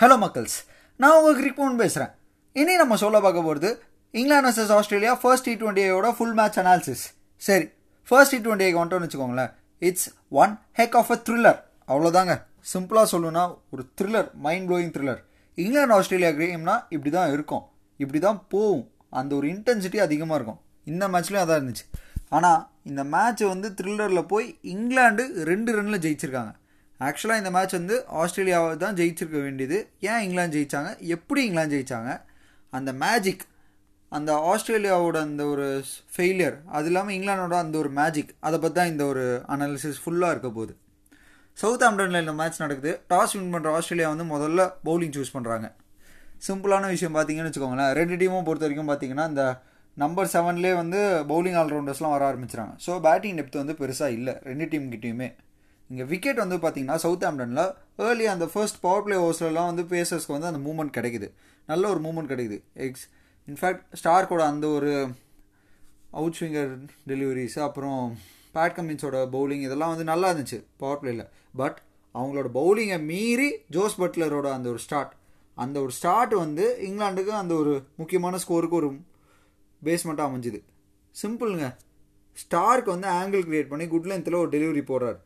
Hello மக்கள்ஸ் நான் உங்கள் கிரிக்மோன் பேசுகிறேன் இனி நம்ம சொல்ல பார்க்க போகிறது England versus Australia first T டுவெண்ட்டியோட full match analysis சரி ஃபர்ஸ்ட் டி டுவெண்ட்டியை கொண்டோன்னு வச்சுக்கோங்களேன். It's one heck of a thriller அவ்வளோதாங்க சிம்பிளாக சொல்லணும்னா ஒரு thriller mind blowing thriller England Australia கேம்னா இப்படி தான் இருக்கும். இப்படி தான் போகும். அந்த ஒரு இன்டென்சிட்டி அதிகமாக இருக்கும். இந்த மேட்ச்லேயும் அதான் இருந்துச்சு. ஆனால் இந்த மேட்ச் வந்து த்ரில்லரில் போய் இங்கிலாந்து ரெண்டு ரனில் ஜெயிச்சிருக்காங்க. ஆக்சுவலாக இந்த மேட்ச் வந்து ஆஸ்திரேலியாவை தான் ஜெயிச்சிருக்க வேண்டியது. ஏன் இங்கிலாந்து ஜெயிச்சாங்க? எப்படி இங்கிலாந்து ஜெயிச்சாங்க? அந்த மேஜிக் அந்த ஆஸ்திரேலியாவோட அந்த ஒரு ஃபெயிலியர் அது இல்லாமல் இங்கிலாண்டோட அந்த ஒரு மேஜிக் அதை பற்றி தான் இந்த ஒரு அனாலிசிஸ் ஃபுல்லாக இருக்க போகுது. சவுத் ஆம்டனில் இந்த மேட்ச் நடக்குது. டாஸ் வின் பண்ணுற ஆஸ்திரேலியா வந்து முதல்ல பவுலிங் சூஸ் பண்ணுறாங்க சிம்பிளான விஷயம் பார்த்தீங்கன்னு வச்சுக்கோங்களேன். ரெண்டு டீமும் பொறுத்த வரைக்கும் பார்த்தீங்கன்னா இந்த நம்பர் செவன்லேயே வந்து பவுலிங் ஆல்ரவுண்டர்ஸ்லாம் வர ஆரம்பிச்சிட்டாங்க. ஸோ பேட்டிங் டெப்த் வந்து பெருசாக இல்லை. ரெண்டு டீம் கிட்டேயுமே. இங்கே விக்கெட் வந்து பார்த்தீங்கன்னா சவுத் ஆம்டனில் ஏர்லி அந்த ஃபர்ஸ்ட் பவர் பிளே ஓவர்ஸ்லாம் வந்து பேசர்ஸ்க்கு வந்து அந்த மூமெண்ட் கிடைக்குது. நல்ல ஒரு மூமெண்ட் கிடைக்குது. எக்ஸ் இன்ஃபேக்ட் ஸ்டார்க்கோட அந்த ஒரு அவுட் ஸ்விங்கர் டெலிவரிஸ் அப்புறம் பேட் கம்மின்ஸோட பவுலிங் இதெல்லாம் வந்து நல்லா இருந்துச்சு பவர் பிளேயில் பட் அவங்களோட பவுலிங்கை மீறி ஜோஸ் பட்லரோட அந்த ஒரு ஸ்டார்ட் அந்த ஒரு ஸ்டார்ட் வந்து இங்கிலாண்டுக்கு அந்த ஒரு முக்கியமான ஸ்கோருக்கு ஒரு பேஸ்மெண்ட்டாக அமைஞ்சுது. சிம்பிளுங்க ஸ்டார்க்கு வந்து ஆங்கிள் கிரியேட் பண்ணி குட் லென்த்தில் ஒரு டெலிவரி போடுறார்.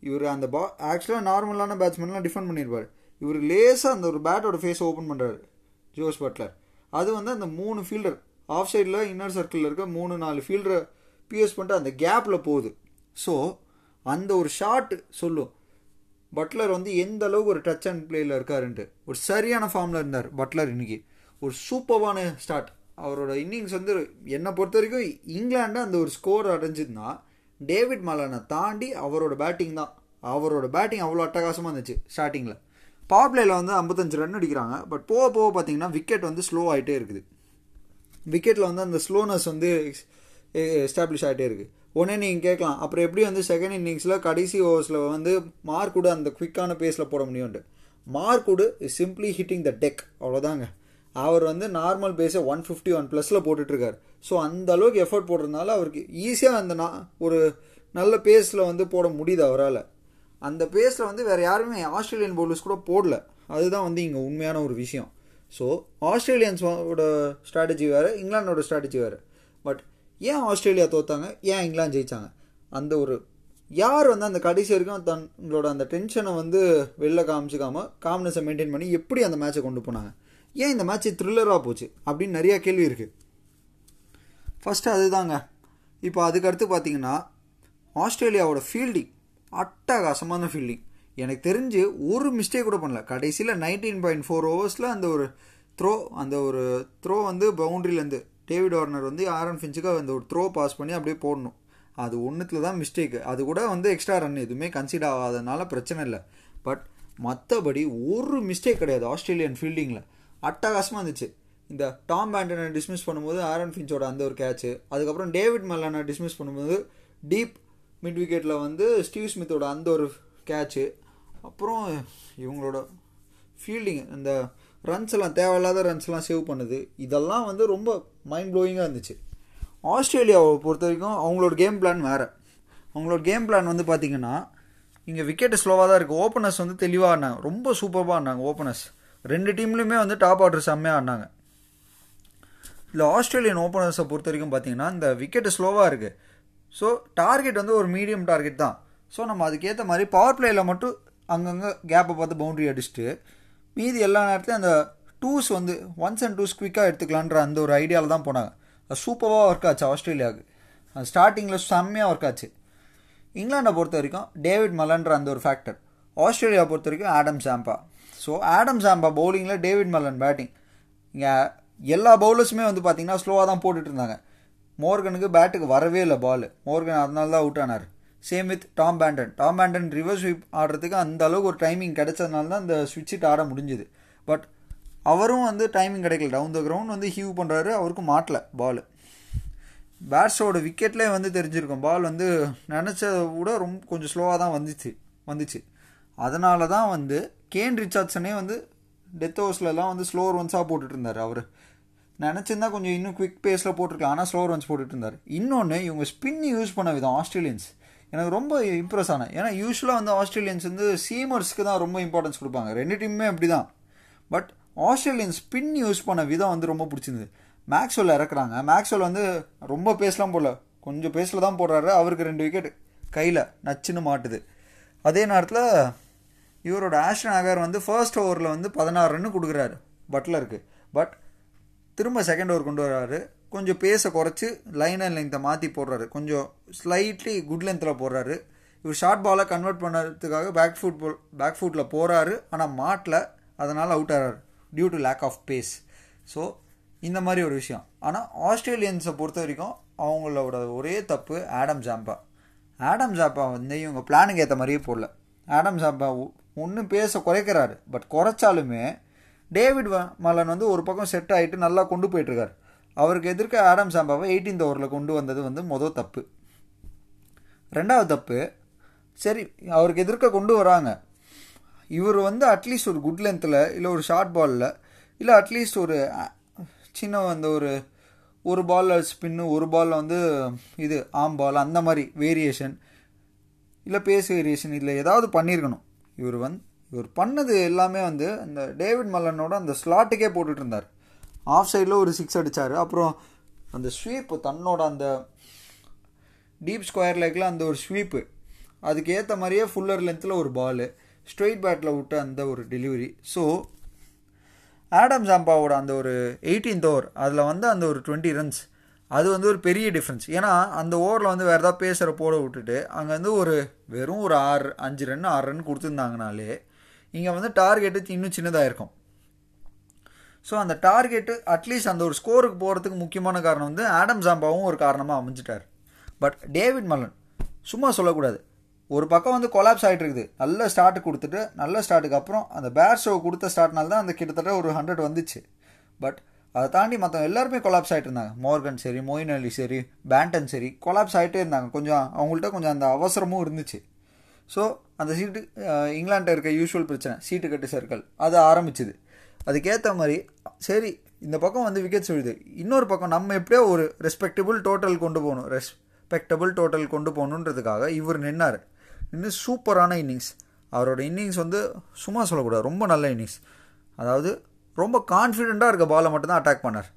இவர் அந்த பா ஆக்சுவலாக நார்மலான பேட்ஸ்மேன்லாம் டிஃபெண்ட் பண்ணியிருப்பார் இவர் லேசாக அந்த ஒரு பேட்டோட ஃபேஸை ஓப்பன் பண்ணுறாரு ஜோஸ் பட்லர். அது வந்து அந்த மூணு ஃபீல்டர் ஆஃப் சைடில் இன்னர் சர்க்கிளில் இருக்க மூணு நாலு ஃபீல்டரை பிஎஸ் பண்ணிட்டு அந்த கேப்பில் போகுது. ஸோ அந்த ஒரு ஷாட் சொல்லும். பட்லர் வந்து எந்த அளவுக்கு ஒரு டச் அண்ட் பிளேயில் இருக்காருன்ட்டு. ஒரு சரியான ஃபார்மில் இருந்தார் பட்லர் இன்னைக்கு. ஒரு சூப்பர்வான ஸ்டார்ட் அவரோட இன்னிங்ஸ் வந்து என்னை பொறுத்த வரைக்கும் இங்கிலாண்டு அந்த ஒரு ஸ்கோர் அடைஞ்சதுன்னா டேவிட் மலானை தாண்டி அவரோட பேட்டிங் தான். அவரோட பேட்டிங் அவ்வளோ அட்டகாசமாக இருந்துச்சு ஸ்டார்டிங்கில் பவர் பிளேயில் வந்து ஐம்பத்தஞ்சு ரன் அடிக்கிறாங்க பட் போக போக பார்த்தீங்கன்னா விக்கெட் வந்து ஸ்லோ ஆகிட்டே இருக்குது. விக்கெட்டில் வந்து அந்த ஸ்லோனஸ் வந்து எஸ்டாப்ளிஷ் ஆகிட்டே இருக்குது உடனே நீங்கள் கேட்கலாம் அப்புறம் எப்படி வந்து செகண்ட் இன்னிங்ஸில் கடைசி ஓவர்ஸில் வந்து மார்க்குடு அந்த குவிக்கான பேஸில் போட முடியும்ட்டு Mark Wood is simply hitting the deck அவ்வளோதாங்க அவர் வந்து நார்மல் பேஸை ஒன் ஃபிஃப்டி ஒன் ப்ளஸில் போட்டுட்ருக்கார். ஸோ அந்த அளவுக்கு எஃபர்ட் போடுறதுனால அவருக்கு ஈஸியாக அந்த நான் ஒரு நல்ல பேஸில் வந்து போட முடியுது அவரால். அந்த பேஸில் வந்து வேறு யாருமே ஆஸ்திரேலியன் பவுலர்ஸ் கூட போடல. அதுதான் வந்து இங்கே உண்மையான ஒரு விஷயம். ஸோ ஆஸ்திரேலியன்ஸோட ஸ்ட்ராட்டஜி வேறு இங்கிலாண்டோட ஸ்ட்ராட்டஜி வேறு. பட் ஏன் ஆஸ்திரேலியா தோத்தாங்க? ஏன் இங்கிலாந்து ஜெயித்தாங்க அந்த ஒரு யார் வந்து அந்த கடைசி வரைக்கும் தங்களோட அந்த டென்ஷனை வந்து வெளில காமிச்சிக்காமல் காம்னஸை மெயின்டைன் பண்ணி எப்படி அந்த மேட்சை கொண்டு போனாங்க? ஏன் இந்த மேட்ச் த்ரில்லராக போச்சு? அப்படின்னு நிறையா கேள்வி இருக்குது ஃபஸ்ட்டு அதுதாங்க. இப்போ அதுக்கடுத்து பார்த்தீங்கன்னா ஆஸ்திரேலியாவோட ஃபீல்டிங் அட்டகாசமான ஃபீல்டிங் எனக்கு தெரிஞ்சு ஒரு மிஸ்டேக் கூட பண்ணல. கடைசியில் நைன்டீன் பாயிண்ட் ஃபோர் ஓவர்ஸில் அந்த ஒரு த்ரோ அந்த ஒரு த்ரோ வந்து பவுண்ட்ரிலேருந்து டேவிட் வார்னர் வந்து ஆரன் ஃபின்ச்சுக்கு அந்த ஒரு த்ரோ பாஸ் பண்ணி அப்படியே போடணும். அது ஒன்றுத்தில் தான் மிஸ்டேக்கு அது கூட வந்து எக்ஸ்ட்ரா ரன் எதுவுமே கன்சிடர் ஆகாதனால பிரச்சனை இல்லை. பட் மற்றபடி ஒரு மிஸ்டேக் கிடையாது ஆஸ்திரேலியன் ஃபீல்டிங்கில் அட்டகாசமாக இருந்துச்சு. இந்த டாம் பேண்டனை டிஸ்மிஸ் பண்ணும்போது ஆரன் ஃபின்ச்சோட அந்த ஒரு கேட்ச்சு அதுக்கப்புறம் டேவிட் மல்லானை டிஸ்மிஸ் பண்ணும்போது டீப் மிட் விக்கெட்டில் வந்து ஸ்டீவ் ஸ்மித்தோட அந்த ஒரு கேட்ச்சு அப்புறம் இவங்களோட ஃபீல்டிங் இந்த ரன்ஸ் எல்லாம் தேவையில்லாத ரன்ஸ்லாம் சேவ் பண்ணுது. இதெல்லாம் வந்து ரொம்ப மைண்ட் ப்ளோயிங்காக இருந்துச்சு. ஆஸ்திரேலியாவை பொறுத்த வரைக்கும் அவங்களோட கேம் பிளான் வேறு. அவங்களோட கேம் பிளான் வந்து பார்த்திங்கன்னா இங்கே விக்கெட்டு ஸ்லோவாக தான் இருக்குது ஓப்பனர்ஸ் வந்து தெளிவாக ஆனாங்க ரொம்ப சூப்பராக ஆனாங்க ஓப்பனர்ஸ் ரெண்டு டீம்லையுமே வந்து டாப் ஆர்டர் செம்மையாக ஆடினாங்க. இதில் ஆஸ்திரேலியன் ஓப்பனர்ஸை பொறுத்த வரைக்கும் பார்த்தீங்கன்னா இந்த விக்கெட்டு ஸ்லோவாக இருக்குது ஸோ டார்கெட் வந்து ஒரு மீடியம் டார்கெட் தான். ஸோ நம்ம அதுக்கேற்ற மாதிரி பவர் பிளேயில் மட்டும் அங்கங்கே கேப்பை பார்த்து பவுண்ட்ரி அடிச்சுட்டு மீதி எல்லா நேரத்துலையும் அந்த டூஸ் வந்து ஒன்ஸ் அண்ட் டூஸ் குவிக்காக எடுத்துக்கலான்ற அந்த ஒரு ஐடியாவில் தான் போனாங்க. அது சூப்பராக ஒர்க் ஆச்சு ஆஸ்திரேலியாவுக்கு. அது ஸ்டார்டிங்கில் செம்மையாக ஒர்க் ஆச்சு. இங்கிலாண்டை பொறுத்த வரைக்கும் டேவிட் மலன்ற அந்த ஒரு ஃபேக்டர் ஆஸ்திரேலியா பொறுத்த வரைக்கும் Adam Zampa. So Adam Zampa பவுலிங்கில் David Malan batting இங்கே எல்லா பவுலர்ஸுமே வந்து பார்த்திங்கன்னா ஸ்லோவாக தான் போட்டுட்டு இருந்தாங்க மோர்கனுக்கு பேட்டுக்கு வரவே இல்லை பால் மோர்கன் அதனால தான் அவுட் ஆனார். Same with Tom Banton Tom Banton reverse sweep ஆடுறதுக்கு அந்த அளவுக்கு ஒரு டைமிங் கிடைச்சதுனால தான் அந்த ஸ்விட்ச் ஆட முடிஞ்சுது. பட் அவரும் வந்து டைமிங் கிடைக்கல. டவுன் த கிரவுண்ட் வந்து ஹீவ் பண்ணுறாரு அவருக்கும் மாட்டல பால் பேட்ஸோட விக்கெட்லேயே வந்து தெரிஞ்சிருக்கும். பால் வந்து நினச்சத விட ரொம்ப கொஞ்சம் ஸ்லோவாக தான் வந்துச்சு. வந்துச்சு. அதனால தான் வந்து கேன் ரிச்சார்ட்ஸனே வந்து டெத் ஓவர்ஸ்லலாம் வந்து ஸ்லோ ரன்ஸாக போட்டுட்டு இருந்தார் அவர். நினச்சிருந்தா கொஞ்சம் இன்னும் குவிக் பேஸில் போட்டிருக்கலாம். ஆனால் ஸ்லோ ரன்ஸ் போட்டுட்டு இருந்தார் இன்னொன்று இவங்க ஸ்பின் யூஸ் பண்ண விதம் ஆஸ்திரேலியன்ஸ். எனக்கு ரொம்ப இம்ப்ரெஸ் ஆனேன் ஏன்னா யூஸ்வலாக வந்து ஆஸ்திரேலியன்ஸ் வந்து சீமர்ஸ்க்கு தான் ரொம்ப இம்பார்ட்டன்ஸ் கொடுப்பாங்க. ரெண்டு டீமுமே அப்படி தான் பட் ஆஸ்திரேலியன் ஸ்பின் யூஸ் பண்ண விதம் வந்து ரொம்ப பிடிச்சிருந்தது. மேக்ஸ்வெல் இறக்குறாங்க. மேக்ஸ்வெல் வந்து ரொம்ப பேஸ்லாம் போடல. கொஞ்சம் பேஸில் தான் போடுறாரு. அவருக்கு ரெண்டு விக்கெட் கையில் நச்சுன்னு மாட்டுது. அதே நேரத்தில் இவரோட ஆஷ்டன் அகர் வந்து ஃபர்ஸ்ட் ஓவரில் வந்து பதினாறு ரன்னு கொடுக்குறாரு பட்லருக்கு. பட் திரும்ப செகண்ட் ஓவர் கொண்டு வர்றாரு கொஞ்சம் பேஸை குறைச்சி லைன் அண்ட் லென்த்தை மாற்றி போடுறாரு. கொஞ்சம் ஸ்லைட்லி குட் லென்த்தில் போடுறாரு. இவர் ஷார்ட் பாலை கன்வெர்ட் பண்ணுறதுக்காக பேக் ஃபுட் பேக் ஃபுட்டில் போகிறாரு ஆனால் மாட்டில் அதனால் அவுட் ஆகிறாரு due to lack of pace so இந்த மாதிரி ஒரு விஷயம். ஆனால் ஆஸ்திரேலியன்ஸை பொறுத்த வரைக்கும் அவங்களோட ஒரே தப்பு ஆடம் ஜாம்பா. ஆடம் ஜாம்பா வந்து இவங்க பிளானுக்கு ஏற்ற மாதிரியே போடல. ஆடம் ஜாம்பா ஒன்றும் பேச குறைக்கிறாரு. பட் குறைச்சாலுமே டேவிட் மலன் வந்து ஒரு பக்கம் செட் ஆகிட்டு நல்லா கொண்டு போயிட்டுருக்காரு. அவருக்கு எதிர்க்க ஆடம் சாம்பாவை எயிட்டீன்த் ஓவரில் கொண்டு வந்தது வந்து மொதல் தப்பு. ரெண்டாவது தப்பு சரி அவருக்கு எதிர்க்க கொண்டு வராங்க. இவர் வந்து அட்லீஸ்ட் ஒரு குட் லென்த்தில் இல்லை ஒரு ஷார்ட் பாலில் இல்லை அட்லீஸ்ட் ஒரு சின்ன அந்த ஒரு ஒரு பாலில் ஸ்பின்னு ஒரு பாலில் வந்து இது ஆம் பால் அந்த மாதிரி வேரியேஷன் இல்லை பேஸ் வேரியேஷன் இல்லை ஏதாவது பண்ணியிருக்கணும். இவர் வந்து இவர் பண்ணது எல்லாமே வந்து இந்த டேவிட் மல்லனோட அந்த ஸ்லாட்டுக்கே போட்டுட்டு இருந்தார் ஆஃப் சைடில் ஒரு சிக்ஸ் அடித்தார் அப்புறம் அந்த ஸ்வீப்பு தன்னோட அந்த டீப் ஸ்கொயர் லேக்கில் அந்த ஒரு ஸ்வீப்பு. அதுக்கு ஏற்ற மாதிரியே ஃபுல்லர் லென்த்தில் ஒரு பாலு. ஸ்ட்ரெயிட் பேட்டில் விட்ட அந்த ஒரு டெலிவரி. ஸோ ஆடம் ஜாம்பாவோட அந்த ஒரு எயிட்டீன்த் ஓவர் அதில் வந்து அந்த ஒரு டுவெண்ட்டி ரன்ஸ் அது வந்து ஒரு பெரிய டிஃப்ரென்ஸ் ஏன்னா அந்த ஓவரில் வந்து வேறு ஏதாவது பேசுகிற போட விட்டுட்டு அங்கே வந்து ஒரு வெறும் ஒரு ஆறு அஞ்சு ரன் ஆறு ரன் கொடுத்துருந்தாங்கனாலே இங்கே வந்து டார்கெட்டு இன்னும் சின்னதாக இருக்கும். ஸோ அந்த டார்கெட்டு அட்லீஸ்ட் அந்த ஒரு ஸ்கோருக்கு போகிறதுக்கு முக்கியமான காரணம் வந்து ஆடம் ஜாம்பாவும் ஒரு காரணமாக அமைஞ்சிட்டார். பட் டேவிட் மலன் சும்மா சொல்லக்கூடாது. ஒரு பக்கம் வந்து கொலாப்ஸ் ஆகிட்டு இருக்குது நல்ல ஸ்டார்ட் கொடுத்துட்டு நல்ல ஸ்டார்ட்டுக்கு அப்புறம் அந்த பேர் ஷோ கொடுத்த ஸ்டார்ட்னால தான் அந்த கிட்டத்தட்ட ஒரு ஹண்ட்ரட் வந்துச்சு. பட் அதை தாண்டி மற்ற எல்லாருமே கொலாப்ஸ் ஆகிட்டு இருந்தாங்க மோர்கன் சரி மொயின் அலி சரி பேண்டன் சரி கொலாப்ஸ் ஆகிட்டே இருந்தாங்க. கொஞ்சம் அவங்கள்ட்ட கொஞ்சம் அந்த அவசரமும் இருந்துச்சு. ஸோ அந்த சீட்டு இங்கிலாண்டில் இருக்க யூஸ்வல் பிரச்சனை சீட்டு கட்டு சர்க்கிள் அது ஆரம்பிச்சுது. அதுக்கேற்ற மாதிரி சரி இந்த பக்கம் வந்து விக்கெட்ஸ் விழுது இன்னொரு பக்கம் நம்ம எப்படியோ ஒரு ரெஸ்பெக்டபுள் டோட்டல் கொண்டு போகணும். ரெஸ்பெக்டபுள் டோட்டல் கொண்டு போகணுன்றதுக்காக இவர் நின்னார். நின்று சூப்பரான இன்னிங்ஸ் அவரோட இன்னிங்ஸ் வந்து சும்மா சொல்லக்கூடாது. ரொம்ப நல்ல இன்னிங்ஸ் அதாவது ரொம்ப கான்ஃபிடெண்ட்டாக இருக்க பாலை மட்டும்தான் அட்டாக் பண்ணார்.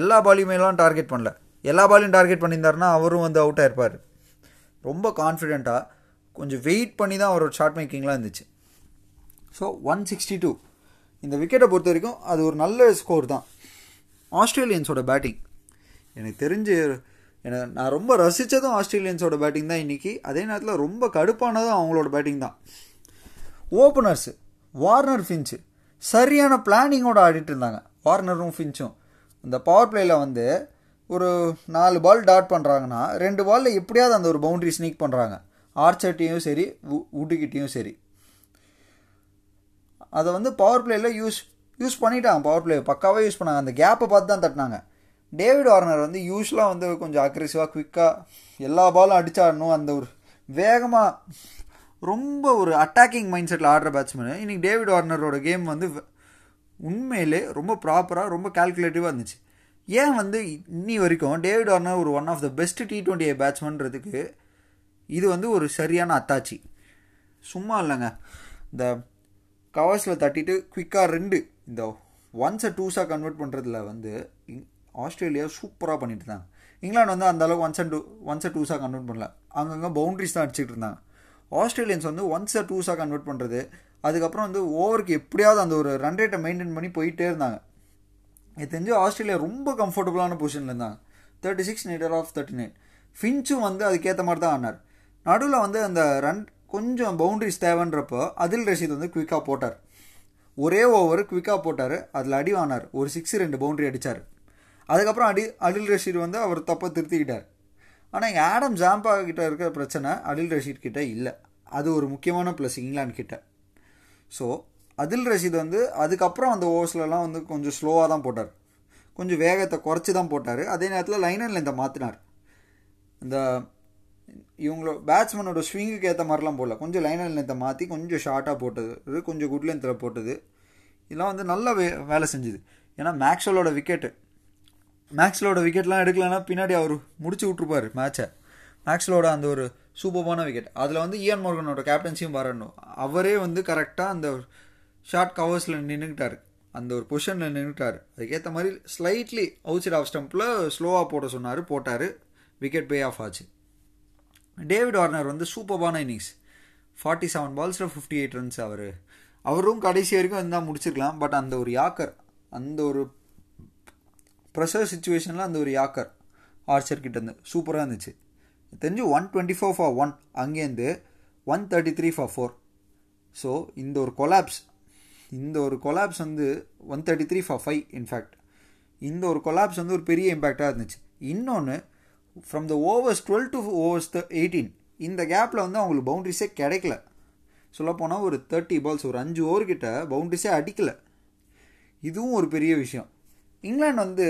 எல்லா பாலையுமேலாம் டார்கெட் பண்ணல. எல்லா பாலையும் டார்கெட் பண்ணியிருந்தாருன்னா அவரும் வந்து அவுட் இருப்பார். ரொம்ப கான்ஃபிடெண்ட்டாக கொஞ்சம் வெயிட் பண்ணி தான் அவரோட ஷார்ட் மேக்கிங்லாம் இருந்துச்சு. ஸோ ஒன் சிக்ஸ்டி டூ இந்த விக்கெட்டை பொறுத்த வரைக்கும் அது ஒரு நல்ல ஸ்கோர் தான். ஆஸ்திரேலியன்ஸோட பேட்டிங் எனக்கு தெரிஞ்சு எனக்கு நான் ரொம்ப ரசித்ததும் ஆஸ்திரேலியன்ஸோட பேட்டிங் தான் இன்றைக்கி அதே நேரத்தில் ரொம்ப கடுப்பானதும் அவங்களோட பேட்டிங் தான். ஓப்பனர்ஸு வார்னர் ஃபின்ச்சு சரியான பிளானிங்கோடு ஆடிட்டு இருந்தாங்க. வார்னரும் ஃபின்ச்சும். இந்த பவர் பிளேயில் வந்து ஒரு நாலு பால் டாட் பண்ணுறாங்கன்னா ரெண்டு பாலில் எப்படியாவது அந்த ஒரு பவுண்ட்ரி ஸ்னீக் பண்ணுறாங்க ஆர்ச்சர்ட்டையும் சரி உட்டுக்கிட்டையும் சரி. அதை வந்து பவர் பிளேயில் யூஸ் யூஸ் பண்ணிட்டாங்க பவர் பிளே பக்காவாக யூஸ் பண்ணாங்க. அந்த கேப்பை பார்த்து தான் தட்டினாங்க. டேவிட் வார்னர் வந்து யூஸ்லாம் வந்து கொஞ்சம் அக்ரெசிவாக குவிக்காக எல்லா பாலும் அடிச்சாடணும். அந்த ஒரு வேகமாக ரொம்ப ஒரு அட்டாக்கிங் மைண்ட் செட்டில் ஆடுற பேட்ஸ்மேனு இன்றைக்கி டேவிட் வார்னரோட கேம் வந்து உண்மையிலே ரொம்ப ப்ராப்பராக ரொம்ப கால்குலேட்டிவாக இருந்துச்சு. ஏன் வந்து இன்னி வரைக்கும் டேவிட் வார்னர் ஒரு one of the best T twenty a பேட்ஸ்மேன்றதுக்கு இது வந்து ஒரு சரியான அத்தாச்சி. சும்மா இல்லைங்க. இந்த கவர்ஸில் தட்டிட்டு குவிக்காக ரெண்டு இந்த ஒன்ஸை டூஸாக கன்வெர்ட் பண்ணுறதுல வந்து ஆஸ்திரேலியா சூப்பராக பண்ணிட்டு இருந்தாங்க. இங்கிலாந்து வந்து அந்த அளவுக்கு ஒன்ஸ் அண்ட் டூ ஒன்ஸை டூஸாக கன்வெர்ட் பண்ணல. அங்கங்கே பவுண்ட்ரிஸ் தான் அடிச்சுட்டு இருந்தாங்க. ஆஸ்திரேலியன்ஸ் வந்து ஒன்ஸை டூஸாக கன்வெர்ட் பண்ணுறது அதுக்கப்புறம் வந்து ஓவருக்கு எப்படியாவது அந்த ஒரு ரன் ரேட்டை மெயின்டைன் பண்ணி போயிட்டே இருந்தாங்க. இது தெரிஞ்சு ஆஸ்திரேலியா ரொம்ப கம்ஃபர்டபுளான பொசிஷனில் இருந்தாங்க. Thirty six neuter of thirty nine ஃபின்ச்சும் வந்து அதுக்கேற்ற மாதிரி தான் ஆனார். நடுவில் வந்து அந்த ரன் கொஞ்சம் பவுண்ட்ரிஸ் தேவைன்றப்போ அதில் ரஷீத் வந்து குவிக்காக போட்டார். ஒரே ஓவர் குவிக்காக போட்டார். அதில் அடி வாங்கினார் ஒரு சிக்ஸ் ரெண்டு பவுண்ட்ரி அடித்தார் அதுக்கப்புறம் அடி அடில் ரஷீத் வந்து அவர் தப்பை திருத்திக்கிட்டார். ஆனால் இங்கே ஆடம் ஜாம்பா கிட்ட இருக்கிற பிரச்சனை அடில் ரஷீத் கிட்ட இல்லை. அது ஒரு முக்கியமான ப்ளஸ் இங்கிலாந்து கிட்ட. ஸோ அதில் ரஷீத் வந்து அதுக்கப்புறம் அந்த ஓவர்ஸ்லலாம் வந்து கொஞ்சம் ஸ்லோவாக தான் போட்டார். கொஞ்சம் வேகத்தை குறைச்சி தான் போட்டார். அதே நேரத்தில் லைனரில் இந்த மாற்றினார் இந்த இவங்களோட பேட்ஸ்மேனோட ஸ்விங்குக்கு ஏற்ற மாதிரிலாம் போடல. கொஞ்சம் லைனர் லென்த்தை மாற்றி கொஞ்சம் ஷார்ட்டாக போட்டது கொஞ்சம் குட் லென்த்தில் போட்டது. இதெல்லாம் வந்து நல்லா வே வேலை செஞ்சுது. ஏன்னா மேக்ஸ்வலோட விக்கெட்டு மேக்ஸ்லோட விக்கெட்லாம் எடுக்கலன்னா பின்னாடி அவர் முடிச்சு விட்ருப்பார் மேட்சை மேக்ஸ்லோட அந்த ஒரு சூப்பர்பான விக்கெட் அதில் வந்து இஎன் மோர்கனோட கேப்டன்சியும் வரணும். அவரே வந்து கரெக்டாக அந்த ஷார்ட் கவர்ஸில் நின்றுக்கிட்டார் அந்த ஒரு பொசிஷனில் நின்றுட்டார் அதுக்கேற்ற மாதிரி ஸ்லைட்லி அவுட் சைட் ஆஃப் ஸ்டம்பில் ஸ்லோவாக போட சொன்னார் போட்டார். விக்கெட் பே ஆஃப் ஆச்சு. டேவிட் வார்னர் வந்து சூப்பர்பான இன்னிங்ஸ் ஃபார்ட்டி செவன் பால்ஸில் ஃபிஃப்டி எயிட் ரன்ஸ் அவர். அவரும் கடைசி வரைக்கும் இருந்தால் முடிச்சிருக்கலாம். பட் அந்த ஒரு யாக்கர் அந்த ஒரு ப்ரெஷர் சுச்சுவேஷனில் அந்த ஒரு யாக்கர் ஆர்ச்சர் கிட்டேருந்து. சூப்பராக இருந்துச்சு. தெரிஞ்சு one twenty four for one அங்கேருந்து one thirty three for four so இந்த ஒரு கொலாப்ஸ் இந்த ஒரு கொலாப்ஸ் வந்து one thirty three for five in fact இந்த ஒரு கொலாப்ஸ் வந்து ஒரு பெரிய இம்பேக்டாக இருந்துச்சு. இன்னொன்று from the overs twelve to overs the eighteen இந்த கேப்பில் வந்து அவங்களுக்கு பவுண்ட்ரிஸே கிடைக்கல. சொல்லப்போனால் ஒரு தேர்ட்டி பால்ஸ் ஒரு அஞ்சு ஓவர்கிட்ட பவுண்ட்ரிஸே அடிக்கலை. இதுவும் ஒரு பெரிய விஷயம். இங்கிலாந்து வந்து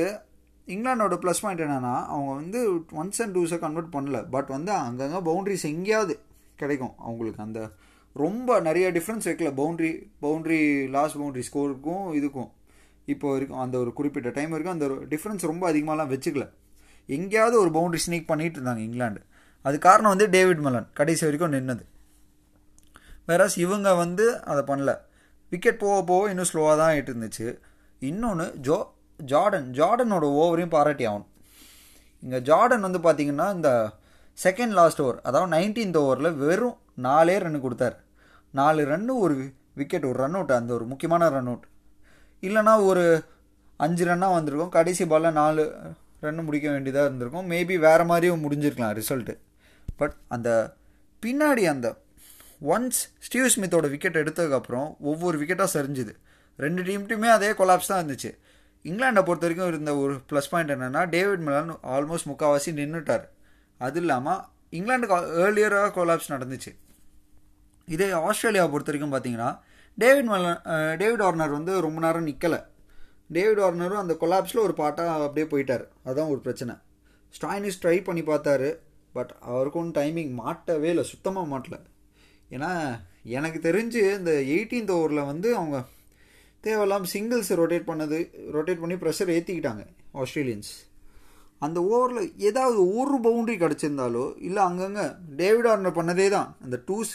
இங்கிலாண்டோட ப்ளஸ் பாயிண்ட் என்னென்னா அவங்க வந்து ஒன்ஸ் அண்ட் டூஸை கன்வெர்ட் பண்ணல. பட் வந்து அங்கங்கே பவுண்ட்ரிஸ் எங்கேயாவது கிடைக்கும். அவங்களுக்கு அந்த ரொம்ப நிறைய டிஃப்ரென்ஸ் வைக்கல பவுண்ட்ரி பவுண்ட்ரி லாஸ்ட் பவுண்ட்ரி ஸ்கோருக்கும் இதுக்கும். இப்போ வரைக்கும் அந்த ஒரு குறிப்பிட்ட டைம் வரைக்கும் அந்த ஒரு டிஃப்ரென்ஸ் ரொம்ப அதிகமாகலாம் வச்சுக்கல. எங்கேயாவது ஒரு பவுண்ட்ரி ஸ்னீக் பண்ணிட்டு இருந்தாங்க இங்கிலாந்து. அது காரணம் வந்து டேவிட் மலன் கடைசி வரைக்கும் நின்னது. வேறாஸ் இவங்க வந்து அதை பண்ணல. விக்கெட் போக போக இன்னும் ஸ்லோவாக தான் ஆகிட்டு இருந்துச்சு. இன்னொன்று ஜோ ஜார்டன் ஜார்டனோட ஓவரையும் பாராட்டி ஆகணும். இங்கே ஜார்டன் வந்து பார்த்தீங்கன்னா இந்த செகண்ட் லாஸ்ட் ஓவர் அதாவது நைன்டீன்த் ஓவரில் வெறும் நாலே ரன் கொடுத்தாரு. நாலு ரன்னு ஒரு விக்கெட் ஒரு ரன் அவுட் அந்த ஒரு முக்கியமான ரன் அவுட் இல்லைனா ஒரு அஞ்சு ரன்னாக வந்திருக்கும். கடைசி பாலில் நாலு ரன் முடிக்க வேண்டியதாக இருந்திருக்கும். மேபி வேறு மாதிரியும் முடிஞ்சிருக்கலாம் ரிசல்ட்டு பட் அந்த பின்னாடி அந்த ஒன்ஸ் ஸ்டீவ் ஸ்மித்தோட விக்கெட் எடுத்ததுக்கப்புறம் ஒவ்வொரு விக்கெட்டாக சரிஞ்சுது. ரெண்டு டீம்ட்டுமே அதே கொலாப்ஸ் தான் இருந்துச்சு. இங்கிலாண்டை பொறுத்த வரைக்கும் இருந்த ஒரு ப்ளஸ் பாயிண்ட் என்னென்னா டேவிட் மிலான் ஆல்மோஸ்ட் முக்கால்வாசி நின்றுட்டார் அது இல்லாமல் இங்கிலாண்டுக்கு ஏர்லியராக கொலாப்ஸ் நடந்துச்சு. இதே ஆஸ்திரேலியாவை பொறுத்த வரைக்கும் பார்த்தீங்கன்னா டேவிட் மலன் டேவிட் ஆர்னர் வந்து ரொம்ப நேரம் நிற்கலை டேவிட் ஆர்னரும் அந்த கொலாப்ஸில் ஒரு பாட்டாக அப்படியே போயிட்டார். அதுதான் ஒரு பிரச்சனை. ஸ்டாயினிஸ் ட்ரை பண்ணி பார்த்தாரு பட் அவருக்கும் டைமிங் மாட்டவே இல்லை. சுத்தமாக மாட்டல. ஏன்னா எனக்கு தெரிஞ்சு இந்த எயிட்டீன்த் ஓவரில் வந்து அவங்க தேவையில்லாமல் சிங்கிள்ஸ் ரொட்டேட் பண்ணது ரொட்டேட் பண்ணி ப்ரெஷர் ஏற்றிக்கிட்டாங்க ஆஸ்திரேலியன்ஸ் அந்த ஓவரில் ஏதாவது ஒரு பவுண்ட்ரி கிடச்சிருந்தாலோ இல்லை அங்கங்கே டேவிட் ஆர்னர் பண்ணதே தான் அந்த டூஸ்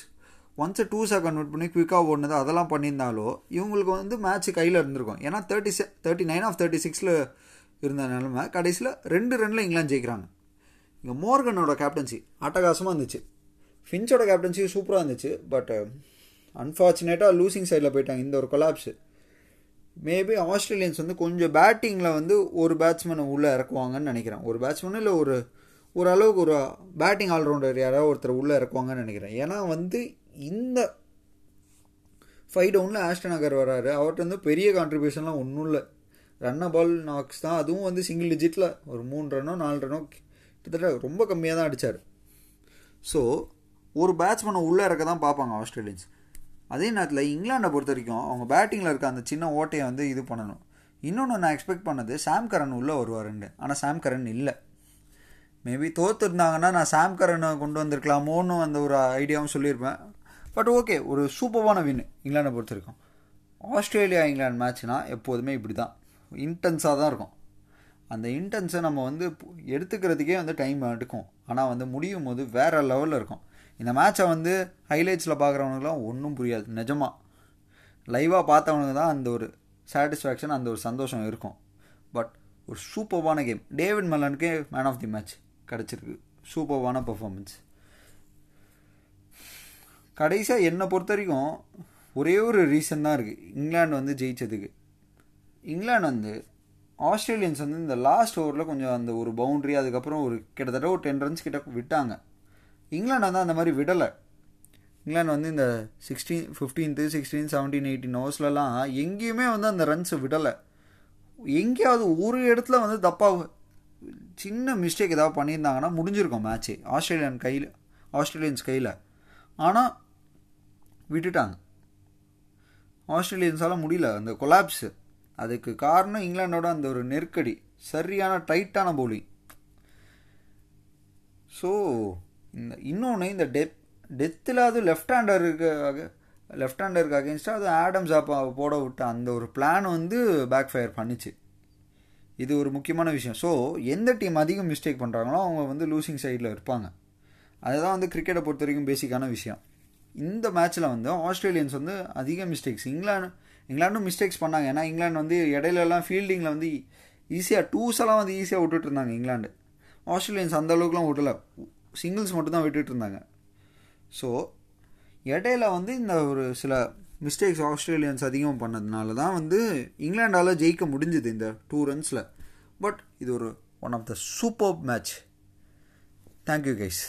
ஒன்ஸை டூஸாக கன்வெர்ட் பண்ணி குயிக்காக ஓடினது அதெல்லாம் பண்ணியிருந்தாலோ இவங்களுக்கு வந்து மேட்ச் கையில் இருந்திருக்கும். ஏன்னா தேர்ட்டி செ தேர்ட்டி நைன் ஆஃப் தேர்ட்டி சிக்ஸில் இருந்த நிலமை கடைசியில் ரெண்டு ரனில் இங்கிலாந்து ஜெயிக்கிறாங்க. இங்கே மோர்கனோட கேப்டன்சி அட்டகாசமாக இருந்துச்சு. ஃபின்ச்சோட கேப்டன்சி சூப்பராக இருந்துச்சு பட் அன்ஃபார்ச்சுனேட்டாக லூசிங் சைடில் போயிட்டாங்க இந்த ஒரு கொலாப்ஸு மேபி ஆஸ்திரேலியன்ஸ் வந்து கொஞ்சம் பேட்டிங்கில் வந்து ஒரு பேட்ஸ்மேனை உள்ளே இறக்குவாங்கன்னு நினைக்கிறேன். ஒரு பேட்ஸ்மேன் இல்லை ஒரு ஓரளவுக்கு ஒரு பேட்டிங் ஆல்ரவுண்டர் யாராவது ஒருத்தர் உள்ளே இறக்குவாங்கன்னு நினைக்கிறேன். ஏன்னா வந்து இந்த ஃபைவ் டவுனில் ஆஸ்டன் நகர் வராரு. அவர்கிட்ட வந்து பெரிய கான்ட்ரிபியூஷன்லாம் ஒன்றும் இல்லை. ரன்ன பால் நாக்ஸ் தான். அதுவும் வந்து சிங்கிள் டிஜிட்டில் ஒரு மூணு ரன்னோ நாலு ரன்னோ கிட்டத்தட்ட ரொம்ப கம்மியாக தான் அடித்தார் ஸோ ஒரு பேட்ஸ்மேனை உள்ளே இறக்க தான் பார்ப்பாங்க ஆஸ்திரேலியன்ஸ் அதே நேரத்தில் இங்கிலாண்டை பொறுத்த வரைக்கும் அவங்க பேட்டிங்கில் இருக்க அந்த சின்ன ஓட்டையை வந்து இது பண்ணணும். இன்னொன்று நான் எக்ஸ்பெக்ட் பண்ணது சாம் கரன் உள்ளே வருவாருண்டு ஆனால் சாம் கரன் இல்லை. மேபி தோத்துருந்தாங்கன்னா நான் சாம் கரனை கொண்டு வந்திருக்கலாமோன்னு அந்த ஒரு ஐடியாவும் சொல்லியிருப்பேன். பட் ஓகே ஒரு சூப்பரான வின் இங்கிலாண்டை பொறுத்த வரைக்கும் ஆஸ்திரேலியா இங்கிலாந்து மேட்ச்னா எப்போதுமே இப்படி தான் இன்டென்ஸாக தான் இருக்கும். அந்த இன்டென்ஸை நம்ம வந்து எடுத்துக்கிறதுக்கே வந்து டைம் எடுக்கும். ஆனால் வந்து முடியும் போது வேறு லெவலில் இருக்கும். இந்த மேட்சை வந்து ஹைலைட்ஸில் பார்க்குறவனுக்குலாம் ஒன்றும் புரியாது நிஜமாக லைவாக பார்த்தவனுக்கு தான் அந்த ஒரு சாட்டிஸ்ஃபேக்ஷன் அந்த ஒரு சந்தோஷம் இருக்கும். பட் ஒரு சூப்பர்வான கேம் டேவிட் மல்லனுக்கு மேன் ஆஃப் தி மேட்ச் கிடச்சிருக்கு. சூப்பர்வான பர்ஃபார்மன்ஸ் கடைசியாக என்னை பொறுத்த வரைக்கும் ஒரே ஒரு ரீசன் தான் இருக்குது இங்கிலாந்து வந்து ஜெயித்ததுக்கு இங்கிலாந்து வந்து ஆஸ்திரேலியன்ஸ் வந்து இந்த லாஸ்ட் ஓவரில் கொஞ்சம் அந்த ஒரு பவுண்ட்ரி அதுக்கப்புறம் ஒரு கிட்டத்தட்ட ஒரு டென் ரன்ஸ் கிட்ட விட்டாங்க. இங்கிலாண்டு வந்து அந்த மாதிரி விடலை. இங்கிலாந்து வந்து இந்த sixteen fifteenth sixteen seventeen eighteen ஹவர்ஸ்லலாம் எங்கேயுமே வந்து அந்த ரன்ஸை விடலை. எங்கேயாவது ஒரு இடத்துல வந்து தப்பாக சின்ன மிஸ்டேக் ஏதாவது பண்ணியிருந்தாங்கன்னா முடிஞ்சிருக்கும் மேட்ச்சு ஆஸ்திரேலியன் கையில் ஆஸ்திரேலியன்ஸ் கையில். ஆனால் விட்டுட்டாங்க. ஆஸ்திரேலியன்ஸால் முடியல. அந்த கொலாப்ஸு அதுக்கு காரணம் இங்கிலாண்டோட அந்த ஒரு நெருக்கடி. சரியான டைட்டான போலிங் ஸோ இந்த இன்னொன்று இந்த டெத் டெத்தில் அது லெஃப்ட் ஹேண்டருக்கு லெஃப்ட் ஹேண்டருக்கு அகேன்ஸ்டாக அது ஆடம்ஸ் அப்பா போட விட்ட அந்த ஒரு பிளான் வந்து பேக் ஃபயர் பண்ணிச்சு. இது ஒரு முக்கியமான விஷயம். ஸோ எந்த டீம் அதிகம் மிஸ்டேக் பண்ணுறாங்களோ அவங்க வந்து லூசிங் சைடில் இருப்பாங்க. அதுதான் வந்து கிரிக்கெட்டை பொறுத்த வரைக்கும் பேசிக்கான விஷயம். இந்த மேட்ச்சில் வந்து ஆஸ்திரேலியன்ஸ் வந்து அதிக மிஸ்டேக்ஸ் இங்கிலாந்து இங்கிலாண்டும் மிஸ்டேக்ஸ் பண்ணாங்க. ஏன்னா இங்கிலாந்து வந்து இடையிலலாம் ஃபீல்டிங்கில் வந்து ஈஸியாக டூஸ் எல்லாம் வந்து ஈஸியாக விட்டுட்டு இருந்தாங்க இங்கிலாந்து ஆஸ்திரேலியன்ஸ் அந்த அளவுக்குலாம் விடல. சிங்கிள்ஸ் மட்டும் தான் விட்டுட்டு இருந்தாங்க ஸோ இடையில வந்து இந்த ஒரு சில மிஸ்டேக்ஸ் ஆஸ்திரேலியன்ஸ் அதிகம் பண்ணதுனால தான் வந்து இங்கிலாண்டால் ஜெயிக்க முடிஞ்சுது இந்த டூ ரன்ஸில் பட் இது ஒரு one of the super match thank you guys